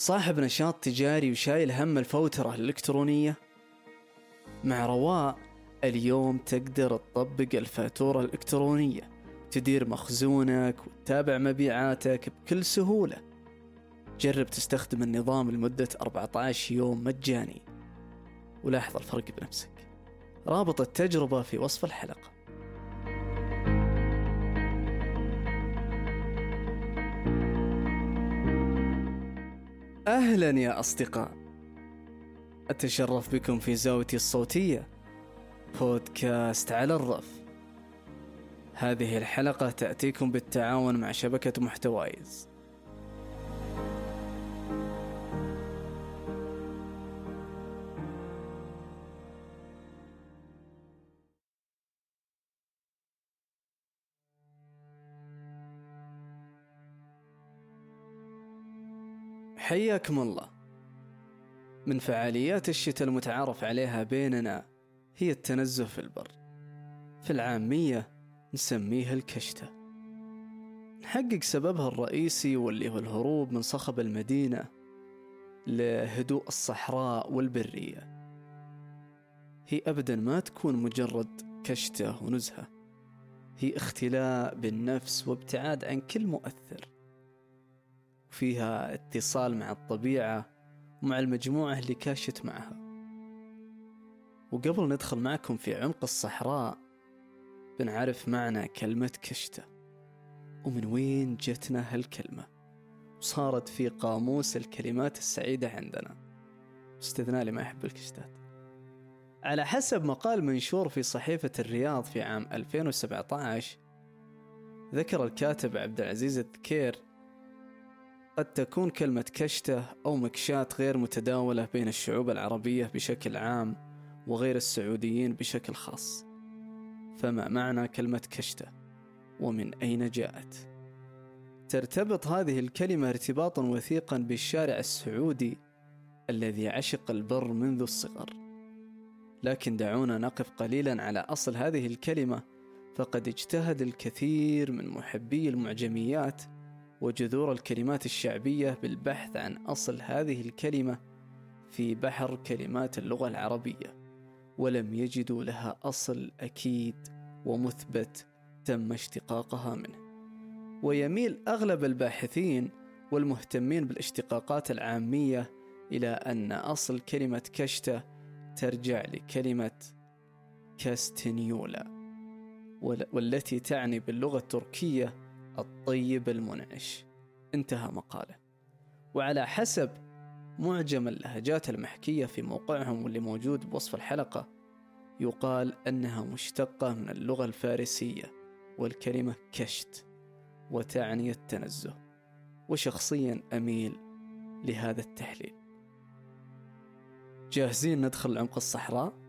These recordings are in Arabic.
صاحب نشاط تجاري وشايل هم الفوترة الإلكترونية. مع رواء اليوم تقدر تطبق الفاتورة الإلكترونية. تدير مخزونك وتتابع مبيعاتك بكل سهولة. جرب تستخدم النظام لمدة 14 يوم مجاني. ولاحظ الفرق بنفسك. رابط التجربة في وصف الحلقة. أهلا يا أصدقاء. أتشرف بكم في زاويتي الصوتية بودكاست على الرف. هذه الحلقة تأتيكم بالتعاون مع شبكة محتوايز. حياكم الله. من فعاليات الشتاء المتعارف عليها بيننا هي التنزه في البر. في العامية نسميها الكشتة. نحقق سببها الرئيسي واللي هو الهروب من صخب المدينة لهدوء الصحراء والبرية. هي أبدا ما تكون مجرد كشتة ونزهة. هي اختلاء بالنفس وابتعاد عن كل مؤثر. وفيها اتصال مع الطبيعة ومع المجموعة اللي كاشت معها. وقبل ندخل معكم في عمق الصحراء بنعرف معنى كلمة كشتة. ومن وين جتنا هالكلمة؟ وصارت في قاموس الكلمات السعيدة عندنا. استثناء لما يحب الكشتات. على حسب مقال منشور في صحيفة الرياض في عام 2017 ذكر الكاتب عبد العزيز الذكير قد تكون كلمة كشتة أو مكشات غير متداولة بين الشعوب العربية بشكل عام وغير السعوديين بشكل خاص. فما معنى كلمة كشتة؟ ومن أين جاءت؟ ترتبط هذه الكلمة ارتباطا وثيقا بالشارع السعودي الذي عشق البر منذ الصغر. لكن دعونا نقف قليلا على أصل هذه الكلمة فقد اجتهد الكثير من محبي المعجميات وجذور الكلمات الشعبية بالبحث عن أصل هذه الكلمة في بحر كلمات اللغة العربية ولم يجدوا لها أصل أكيد ومثبت تم اشتقاقها منه. ويميل أغلب الباحثين والمهتمين بالاشتقاقات العامية إلى أن أصل كلمة كشتة ترجع لكلمة كاستنيولا والتي تعني باللغة التركية الطيب المنعش. انتهى مقاله. وعلى حسب معجم اللهجات المحكية في موقعهم واللي موجود بوصف الحلقة يقال أنها مشتقة من اللغة الفارسية والكلمة كشت وتعني التنزه وشخصيا أميل لهذا التحليل. جاهزين ندخل عمق الصحراء؟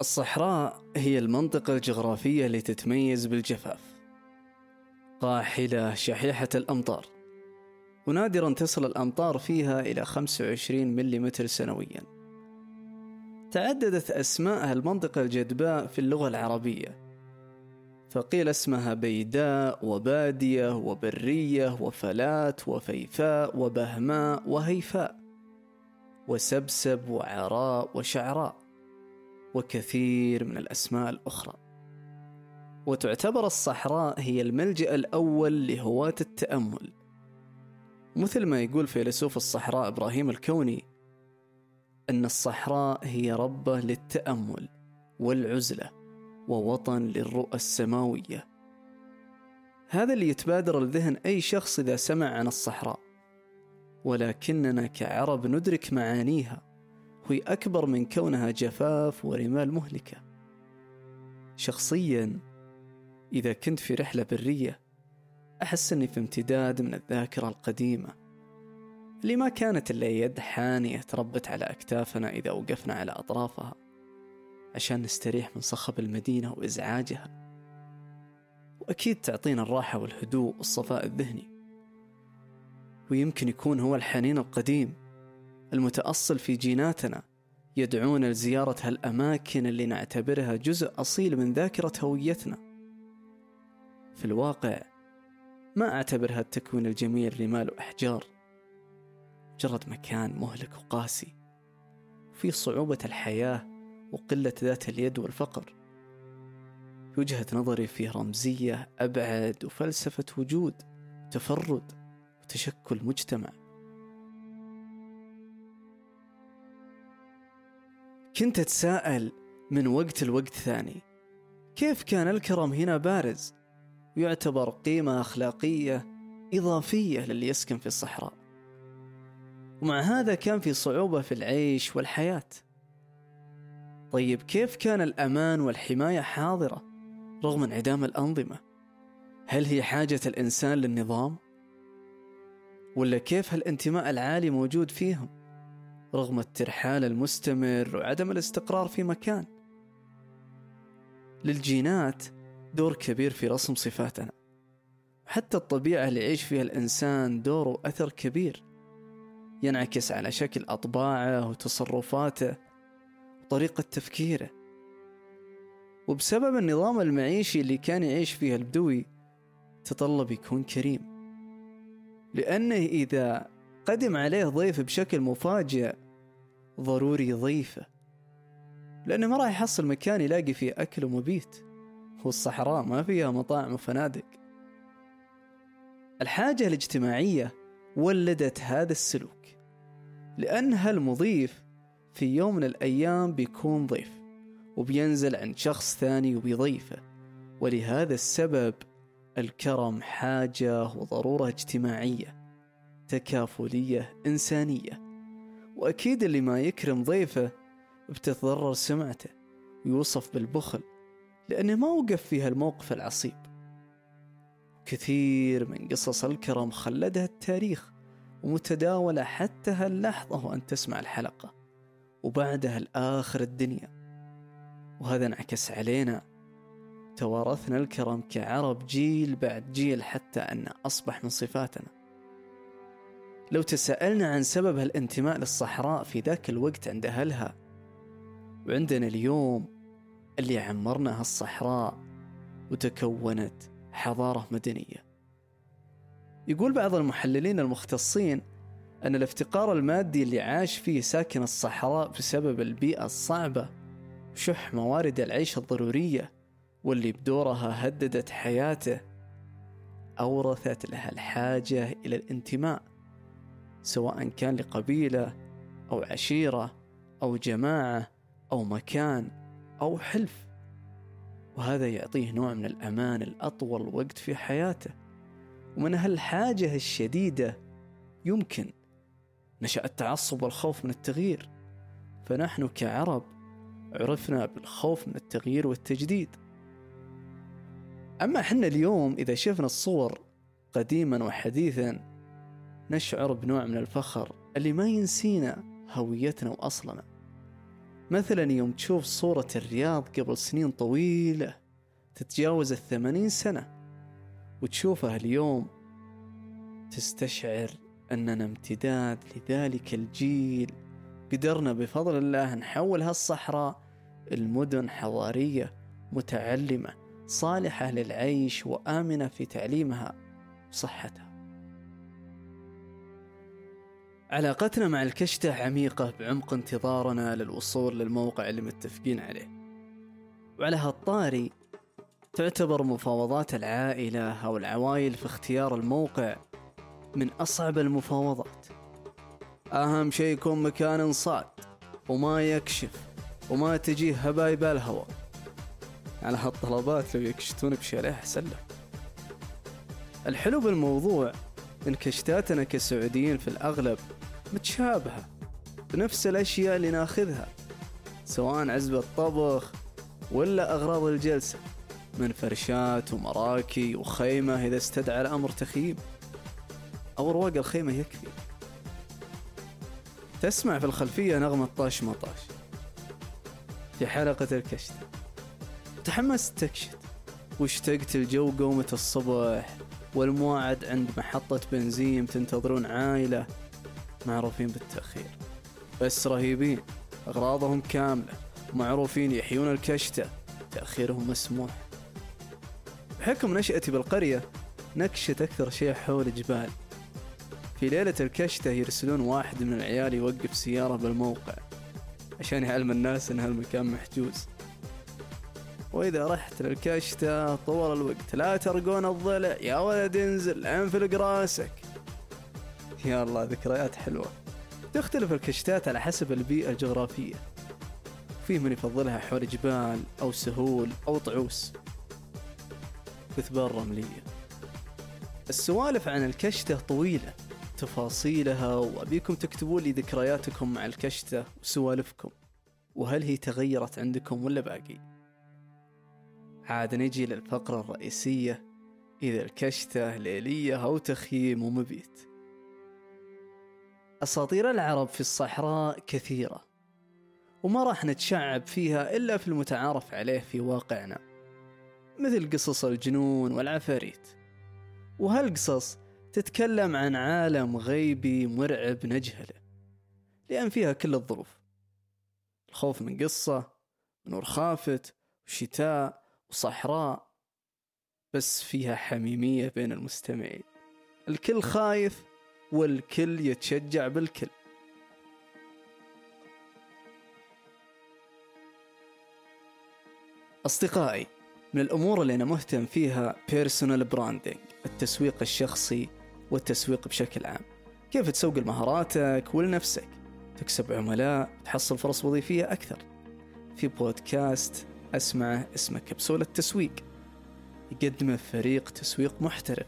الصحراء هي المنطقة الجغرافية اللي تتميز بالجفاف. قاحلة شحيحة الأمطار. ونادرا تصل الأمطار فيها إلى 25 ملم سنويا. تعددت أسماء المنطقة الجدباء في اللغة العربية. فقيل اسمها بيداء وبادية وبرية وفلات وفيفاء وبهماء وهيفاء. وسبسب وعراء وشعراء. وكثير من الأسماء الأخرى. وتعتبر الصحراء هي الملجأ الأول لهواة التأمل. مثل ما يقول فيلسوف الصحراء إبراهيم الكوني أن الصحراء هي ربة للتأمل والعزلة ووطن للرؤى السماوية. هذا اللي يتبادر الذهن أي شخص إذا سمع عن الصحراء. ولكننا كعرب ندرك معانيها. وهي أكبر من كونها جفاف ورمال مهلكة. شخصيا إذا كنت في رحلة برية أحس أني في امتداد من الذاكرة القديمة. اللي ما كانت إلا يد حانية تربت على أكتافنا إذا وقفنا على أطرافها عشان نستريح من صخب المدينة وإزعاجها. وأكيد تعطينا الراحة والهدوء والصفاء الذهني. ويمكن يكون هو الحنين القديم. المتأصل في جيناتنا يدعونا لزيارة هالأماكن اللي نعتبرها جزء أصيل من ذاكرة هويتنا. في الواقع ما أعتبر هالتكوين الجميل رمال وأحجار. مجرد مكان مهلك وقاسي في صعوبة الحياة وقلة ذات اليد والفقر. في وجهة نظري فيه رمزية أبعد وفلسفة وجود تفرد وتشكل مجتمع. كنت أتساءل من وقت لوقت ثاني كيف كان الكرم هنا بارز؟ ويعتبر قيمة أخلاقية إضافية للي يسكن في الصحراء. ومع هذا كان في صعوبة في العيش والحياة. طيب كيف كان الأمان والحماية حاضرة رغم انعدام الأنظمة؟ هل هي حاجة الإنسان للنظام؟ ولا كيف هالانتماء العالي موجود فيهم؟ رغم الترحال المستمر وعدم الاستقرار في مكان. للجينات دور كبير في رسم صفاتنا. حتى الطبيعة اللي يعيش فيها الإنسان دور وأثر كبير. ينعكس على شكل أطباعه وتصرفاته وطريقة تفكيره. وبسبب النظام المعيشي اللي كان يعيش فيه البدوي تطلب يكون كريم. لأنه إذا قدم عليه ضيف بشكل مفاجئ ضروري يضيفه لأنه ما راح يحصل مكان يلاقي فيه أكل ومبيت والصحراء ما فيها مطاعم وفنادق. الحاجة الاجتماعية ولدت هذا السلوك لأن هالمضيف في يوم من الأيام بيكون ضيف وبينزل عند شخص ثاني وبيضيفه ولهذا السبب الكرم حاجة وضرورة اجتماعية تكافلية إنسانية. وأكيد اللي ما يكرم ضيفه بتتضرر سمعته ويوصف بالبخل لأنه ما وقف في هالموقف العصيب. كثير من قصص الكرم خلدها التاريخ ومتداولة حتى هاللحظة وأنت تسمع الحلقة وبعدها لآخر الدنيا. وهذا انعكس علينا. توارثنا الكرم كعرب جيل بعد جيل حتى أنه أصبح من صفاتنا. لو تسألنا عن سبب هالانتماء للصحراء في ذاك الوقت عند أهلها وعندنا اليوم اللي عمرنا هالصحراء وتكونت حضارة مدنية. يقول بعض المحللين المختصين أن الافتقار المادي اللي عاش فيه ساكن الصحراء بسبب البيئة الصعبة وشح موارد العيش الضرورية واللي بدورها هددت حياته أورثت له الحاجة إلى الانتماء. سواء كان لقبيلة أو عشيرة أو جماعة أو مكان أو حلف. وهذا يعطيه نوع من الأمان الأطول وقت في حياته. ومن هالحاجة الشديدة يمكن نشأ التعصب والخوف من التغيير. فنحن كعرب عرفنا بالخوف من التغيير والتجديد. أما حنا اليوم إذا شفنا الصور قديما وحديثا نشعر بنوع من الفخر اللي ما ينسينا هويتنا وأصلنا. مثلا يوم تشوف صورة الرياض قبل سنين طويلة تتجاوز الثمانين سنة وتشوفها اليوم تستشعر أننا امتداد لذلك الجيل. قدرنا بفضل الله نحول هالصحراء المدن حضارية متعلمة صالحة للعيش وآمنة في تعليمها وصحتها. علاقتنا مع الكشتة عميقة بعمق انتظارنا للوصول للموقع اللي متفقين عليه. وعلى هالطاري تعتبر مفاوضات العائلة أو العوائل في اختيار الموقع من أصعب المفاوضات. أهم شيء يكون مكان صاد وما يكشف وما تجيه هبايب الهواء على هالطلبات لو يكشتونك بشاليه أحسن الحلو بالموضوع إن كشتاتنا كسعوديين في الأغلب متشابهة بنفس الأشياء اللي ناخذها سواء عزب الطبخ ولا أغراض الجلسة من فرشات ومراكي وخيمة إذا استدعى الأمر تخييم أو رواق الخيمة يكفي. تسمع في الخلفية نغمة طاش مطاش في حلقة الكشت تحمست تكشت واشتقت الجو قومة الصبح. والمواعد عند محطة بنزين تنتظرون عائلة معروفين بالتأخير. بس رهيبين أغراضهم كاملة ومعروفين يحيون الكشتة تأخيرهم مسموح. بحكم نشأتي بالقرية نكشت أكثر شيء حول جبال. في ليلة الكشتة يرسلون واحد من العيال يوقف سيارة بالموقع عشان يعلم الناس إن هالمكان محجوز. وإذا رحت للكشتة طول الوقت لا ترقون الضلع يا ولد انزل انفلق راسك. يا الله ذكريات حلوة. تختلف الكشتات على حسب البيئة الجغرافية. في من يفضلها حول جبال أو سهول أو طعوس. كثبان رملية. السوالف عن الكشتة طويلة. تفاصيلها وأبيكم تكتبوا لي ذكرياتكم مع الكشتة وسوالفكم. وهل هي تغيرت عندكم ولا باقي؟ عاد نجي للفقرة الرئيسية. إذا الكشتة ليلية أو تخييم ومبيت أساطير العرب في الصحراء كثيرة وما راح نتشعب فيها إلا في المتعارف عليه في واقعنا مثل قصص الجنون والعفاريت. وهالقصص تتكلم عن عالم غيبي مرعب نجهله لأن فيها كل الظروف. الخوف من قصة نور خافت وشتاء وصحراء بس فيها حميمية بين المستمعين. الكل خايف والكل يتشجع بالكل. أصدقائي من الأمور اللي أنا مهتم فيها personal branding التسويق الشخصي والتسويق بشكل عام. كيف تسوق لمهاراتك ولنفسك؟ تكسب عملاء تحصل فرص وظيفية أكثر. في بودكاست أسمعه اسمه كبسولة تسويق يقدمه فريق تسويق محترف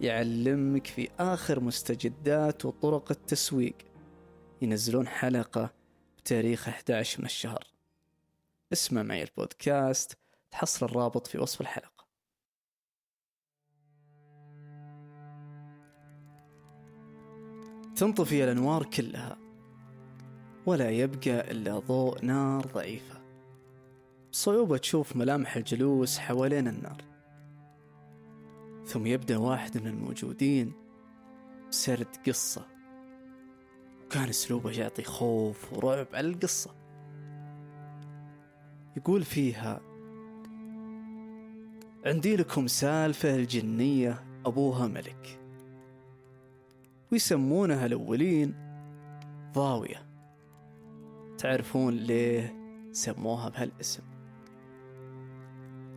يعلمك في آخر مستجدات وطرق التسويق. ينزلون حلقة بتاريخ 11 من الشهر. اسمع معي البودكاست تحصل الرابط في وصف الحلقة. تنطفي الأنوار كلها ولا يبقى إلا ضوء نار ضعيفة. بصعوبة تشوف ملامح الجلوس حوالين النار. ثم يبدأ واحد من الموجودين بسرد قصة. وكان أسلوبه يعطي خوف ورعب على القصة. يقول فيها عندي لكم سالفة الجنية أبوها ملك. ويسمونها الأولين ضاوية. تعرفون ليه سموها بهالاسم؟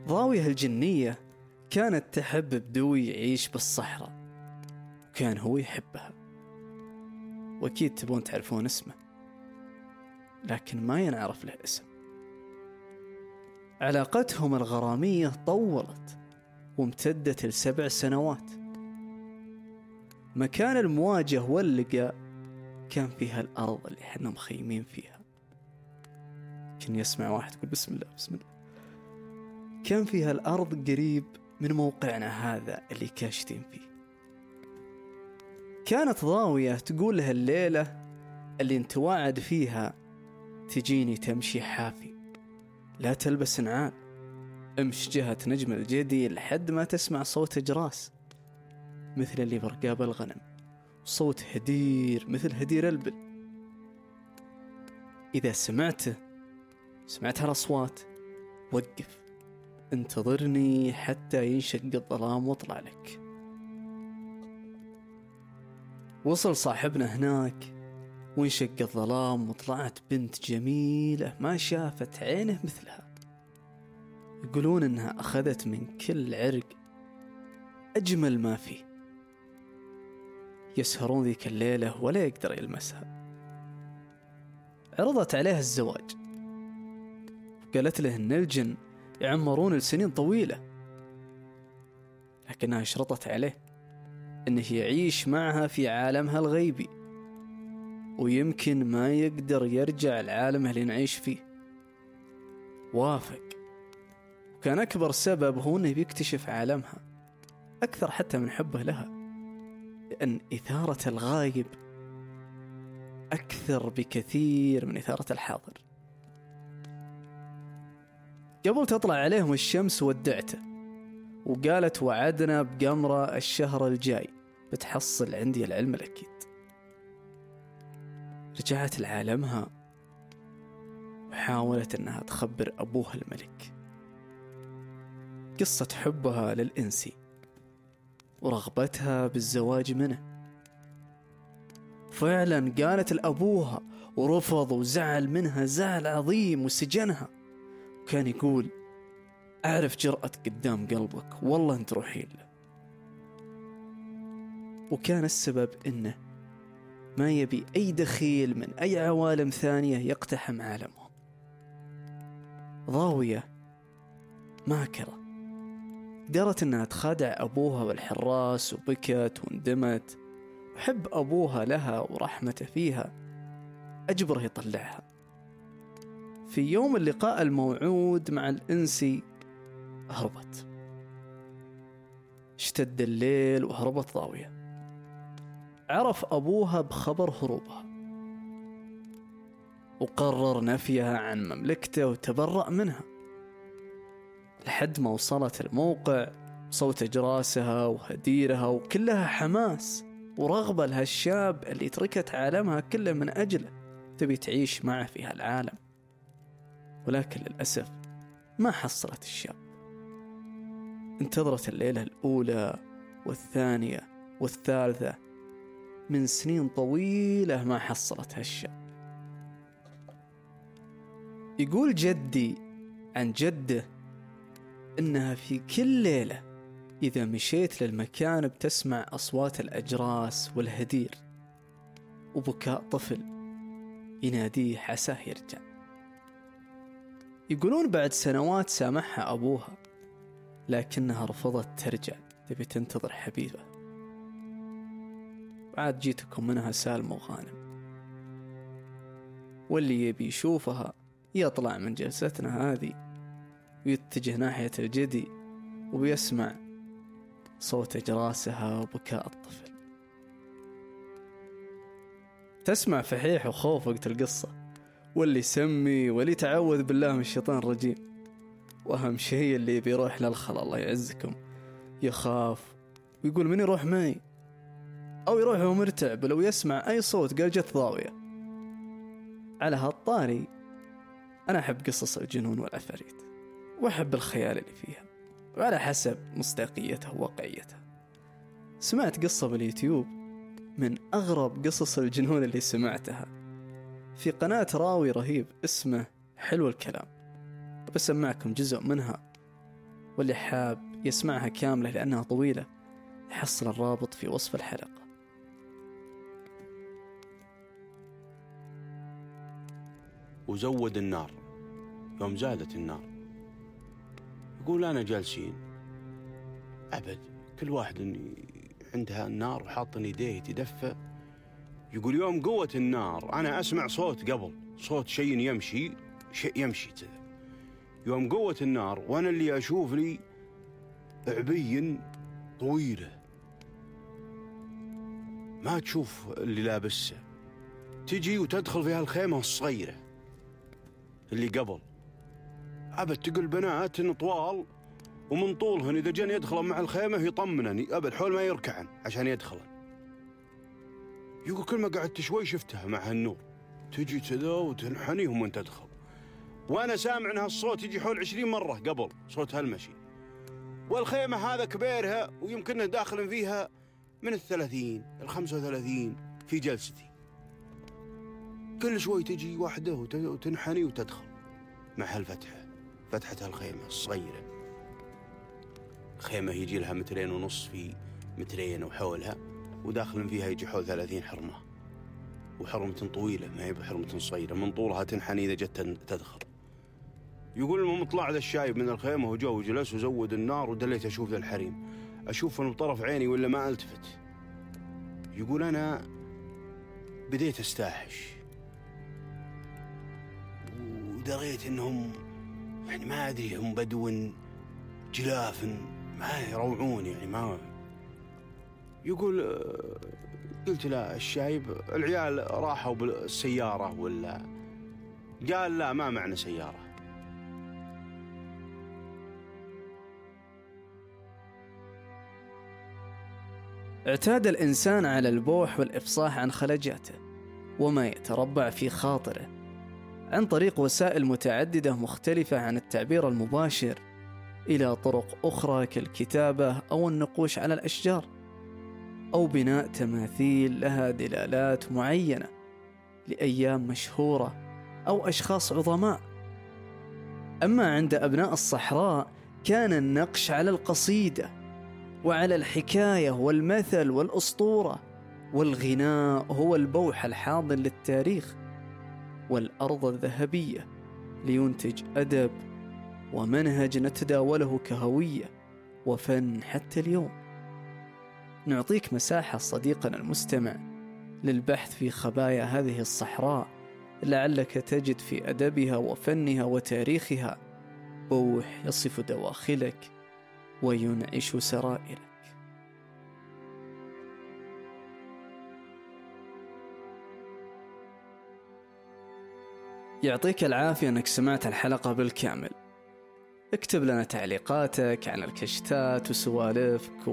ضاوية الجنية كانت تحب بدوي يعيش بالصحراء. وكان هو يحبها. وأكيد تبون تعرفون اسمه. لكن ما ينعرف له اسم. علاقتهم الغرامية طولت وامتدت لسبع سنوات. مكان المواجهة واللقاء كان فيها الأرض اللي إحنا مخيمين فيها. كان يسمع واحد يقول بسم الله بسم الله. كان فيها الأرض قريب من موقعنا هذا اللي كاشتين فيه؟ كانت ضاوية تقول لها الليلة اللي انت واعد فيها تجيني تمشي حافي. لا تلبس نعال. امش جهة نجم الجدي لحد ما تسمع صوت جراس مثل اللي برقاب الغنم. صوت هدير مثل هدير البل. إذا سمعته سمعت هالأصوات وقف. انتظرني حتى ينشق الظلام واطلع لك. وصل صاحبنا هناك وانشق الظلام وطلعت بنت جميلة ما شافت عينه مثلها. يقولون إنها أخذت من كل عرق أجمل ما فيه. يسهرون ذيك الليلة ولا يقدر يلمسها. عرضت عليه الزواج. قالت له إن الجن يعمرون لسنين طويلة. لكنها شرطت عليه انه يعيش معها في عالمها الغيبي ويمكن ما يقدر يرجع العالم اللي نعيش فيه. وافق. وكان أكبر سبب هو أنه بيكتشف عالمها أكثر حتى من حبه لها لأن إثارة الغايب أكثر بكثير من إثارة الحاضر. قبل تطلع عليهم الشمس ودعته وقالت وعدنا بقمرة الشهر الجاي بتحصل عندي العلم الأكيد. رجعت لعالمها وحاولت إنها تخبر أبوها الملك. قصة حبها للإنسي ورغبتها بالزواج منه. فعلا قالت لأبوها ورفض وزعل منها زعل عظيم وسجنها. وكان يقول أعرف جرأة قدام قلبك والله أنت روحين له وكان السبب إنه ما يبي أي دخيل من أي عوالم ثانية يقتحم عالمهم ضاوية ماكرة قدرت إنها تخادع أبوها والحراس وبكت واندمت. وحب أبوها لها ورحمته فيها. أجبره يطلعها. في يوم اللقاء الموعود مع الانسي هربت. اشتد الليل وهربت ضاوية. عرف أبوها بخبر هروبها. وقرر نفيها عن مملكته وتبرأ منها. لحد ما وصلت الموقع صوت أجراسها وهديرها وكلها حماس ورغبة لهالشاب اللي تركت عالمها كله من أجله. تبي تعيش معه في هالعالم. ولكن للأسف ما حصلت الشاب. انتظرت الليلة الأولى والثانية والثالثة. من سنين طويلة ما حصلت هالشاب يقول جدي عن جده إنها في كل ليلة إذا مشيت للمكان بتسمع أصوات الأجراس والهدير. وبكاء طفل يناديه حساه يرجع. يقولون بعد سنوات سامحها أبوها لكنها رفضت ترجع تبي تنتظر حبيبه بعد جيتكم منها سالم وغانم. واللي يبي يشوفها يطلع من جلستنا هذه ويتجه ناحية الجدي ويسمع صوت أجراسها وبكاء الطفل. تسمع فحيح وخوف وقت القصة. واللي يسمي واللي تعوذ بالله من الشيطان الرجيم. وأهم شيء اللي بيروح للخلا الله يعزكم. يخاف. ويقول من يروح معي؟ أو يروح وهو مرتعب ولو يسمع أي صوت قال جت ضاوية. على هالطاري أنا أحب قصص الجنون والعفاريت وأحب الخيال اللي فيها وعلى حسب مصداقيتها وواقعيتها. سمعت قصة باليوتيوب من أغرب قصص الجنون اللي سمعتها. في قناة راوي رهيب اسمه حلو الكلام. بسمعكم جزء منها. واللي حاب يسمعها كاملة لأنها طويلة يحصل الرابط في وصف الحلقة. وزود النار. يوم زادت النار. يقول أنا جالسين. أبد كل واحد عندها النار وحاط يديه يتدفى. يقول يوم قوة النار أنا أسمع صوت قبل صوت شيء يمشي شيء يمشي كذا. يوم قوة النار وأنا اللي أشوف لي عبي طويلة. ما تشوف اللي لابسه. تجي وتدخل في هالخيمة الصغيرة اللي قبل. أبد تقول بنات طوال ومن طولهن إذا جن يدخلن مع الخيمة يطمنني. أبد حول ما يركعن عشان يدخلن يقول كل ما قعدت شوي شفتها مع هالنور. تجي كذا وتنحنيهم وانت تدخل. وأنا سامع إن هالصوت يجي حول عشرين مرة قبل صوت هالمشي. والخيمة هذا كبيرها ويمكننا داخل فيها من الثلاثين الخمسة وثلاثين في جلستي. كل شوي تجي واحدة وتنحني وتدخل. مع هالفتحة فتحت الخيمة الصغيرة. خيمة يجي لها مترين ونص في مترين وحولها. وداخل فيها يجي حول ثلاثين حرمة. وحرمة طويلة ما هي بحرمة صغيرة من طولها تنحني إذا جت تدخل. يقول المهم طلع ذا الشايب من الخيمة وجا وجلس وزود النار ودليت أشوف ذا الحريم. أشوف بطرف عيني ولا ما ألتفت. يقول أنا بديت أستاحش ودريت إنهم يعني ما أدري هم بدو جلاف ما يروعون يعني ما يقول قلت له الشايب العيال راحوا بالسيارة ولا؟ قال لا ما معنا سيارة. اعتاد الإنسان على البوح والإفصاح عن خلجاته وما يتربع في خاطره عن طريق وسائل متعددة مختلفة عن التعبير المباشر إلى طرق أخرى كالكتابة أو النقوش على الأشجار. أو بناء تماثيل لها دلالات معينة لأيام مشهورة أو أشخاص عظماء. أما عند أبناء الصحراء كان النقش على القصيدة وعلى الحكاية والمثل والأسطورة والغناء هو البوح الحاضن للتاريخ والأرض الذهبية لينتج أدب ومنهج نتداوله كهوية وفن حتى اليوم. نعطيك مساحة صديقنا المستمع للبحث في خبايا هذه الصحراء لعلك تجد في أدبها وفنها وتاريخها. بوح يصف دواخلك وينعش سرائرك. يعطيك العافية أنك سمعت الحلقة بالكامل. اكتب لنا تعليقاتك عن الكشتات وسوالفك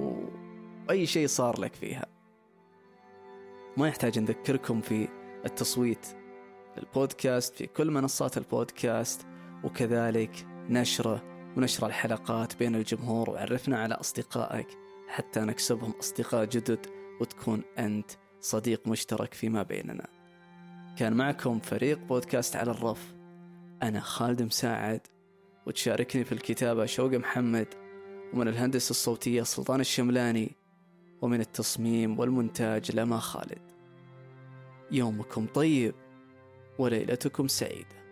وأي شيء صار لك فيها. ما يحتاج نذكركم في التصويت للبودكاست في كل منصات البودكاست وكذلك نشرة ونشر الحلقات بين الجمهور وعرفنا على أصدقائك حتى نكسبهم أصدقاء جدد وتكون أنت صديق مشترك فيما بيننا. كان معكم فريق بودكاست على الرف. أنا خالد مساعد وتشاركني في الكتابة شوق محمد ومن الهندسة الصوتية سلطان الشملاني. ومن التصميم والمونتاج لما خالد. يومكم طيب وليلتكم سعيدة.